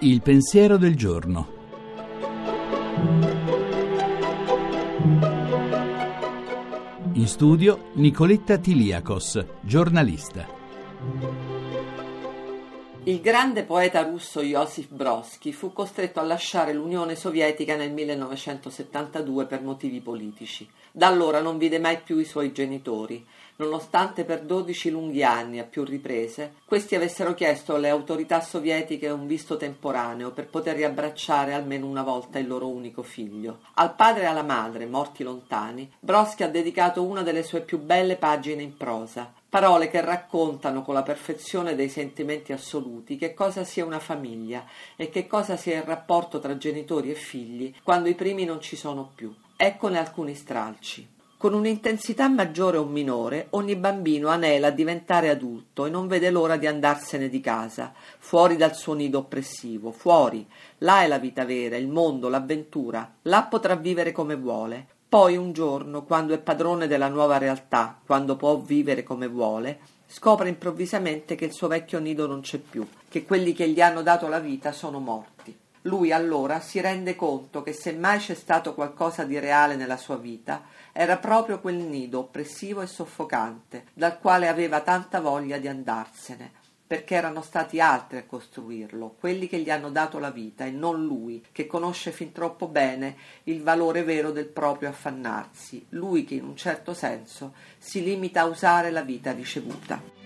Il pensiero del giorno. In studio Nicoletta Tiliakos, giornalista. Il grande poeta russo Josif Brodsky fu costretto a lasciare l'Unione Sovietica nel 1972 per motivi politici. Da allora non vide mai più i suoi genitori, nonostante per dodici lunghi anni, a più riprese, questi avessero chiesto alle autorità sovietiche un visto temporaneo per poter riabbracciare almeno una volta il loro unico figlio. Al padre e alla madre, morti lontani, Brodsky ha dedicato una delle sue più belle pagine in prosa, parole che raccontano con la perfezione dei sentimenti assoluti che cosa sia una famiglia e che cosa sia il rapporto tra genitori e figli quando i primi non ci sono più. Eccone alcuni stralci. Con un'intensità maggiore o minore, ogni bambino anela a diventare adulto e non vede l'ora di andarsene di casa, fuori dal suo nido oppressivo, fuori. Là è la vita vera, il mondo, l'avventura. Là potrà vivere come vuole. Poi un giorno, quando è padrone della nuova realtà, quando può vivere come vuole, scopre improvvisamente che il suo vecchio nido non c'è più, che quelli che gli hanno dato la vita sono morti. Lui allora si rende conto che se mai c'è stato qualcosa di reale nella sua vita, era proprio quel nido oppressivo e soffocante, dal quale aveva tanta voglia di andarsene, perché erano stati altri a costruirlo, quelli che gli hanno dato la vita e non lui, che conosce fin troppo bene il valore vero del proprio affannarsi, lui che in un certo senso si limita a usare la vita ricevuta.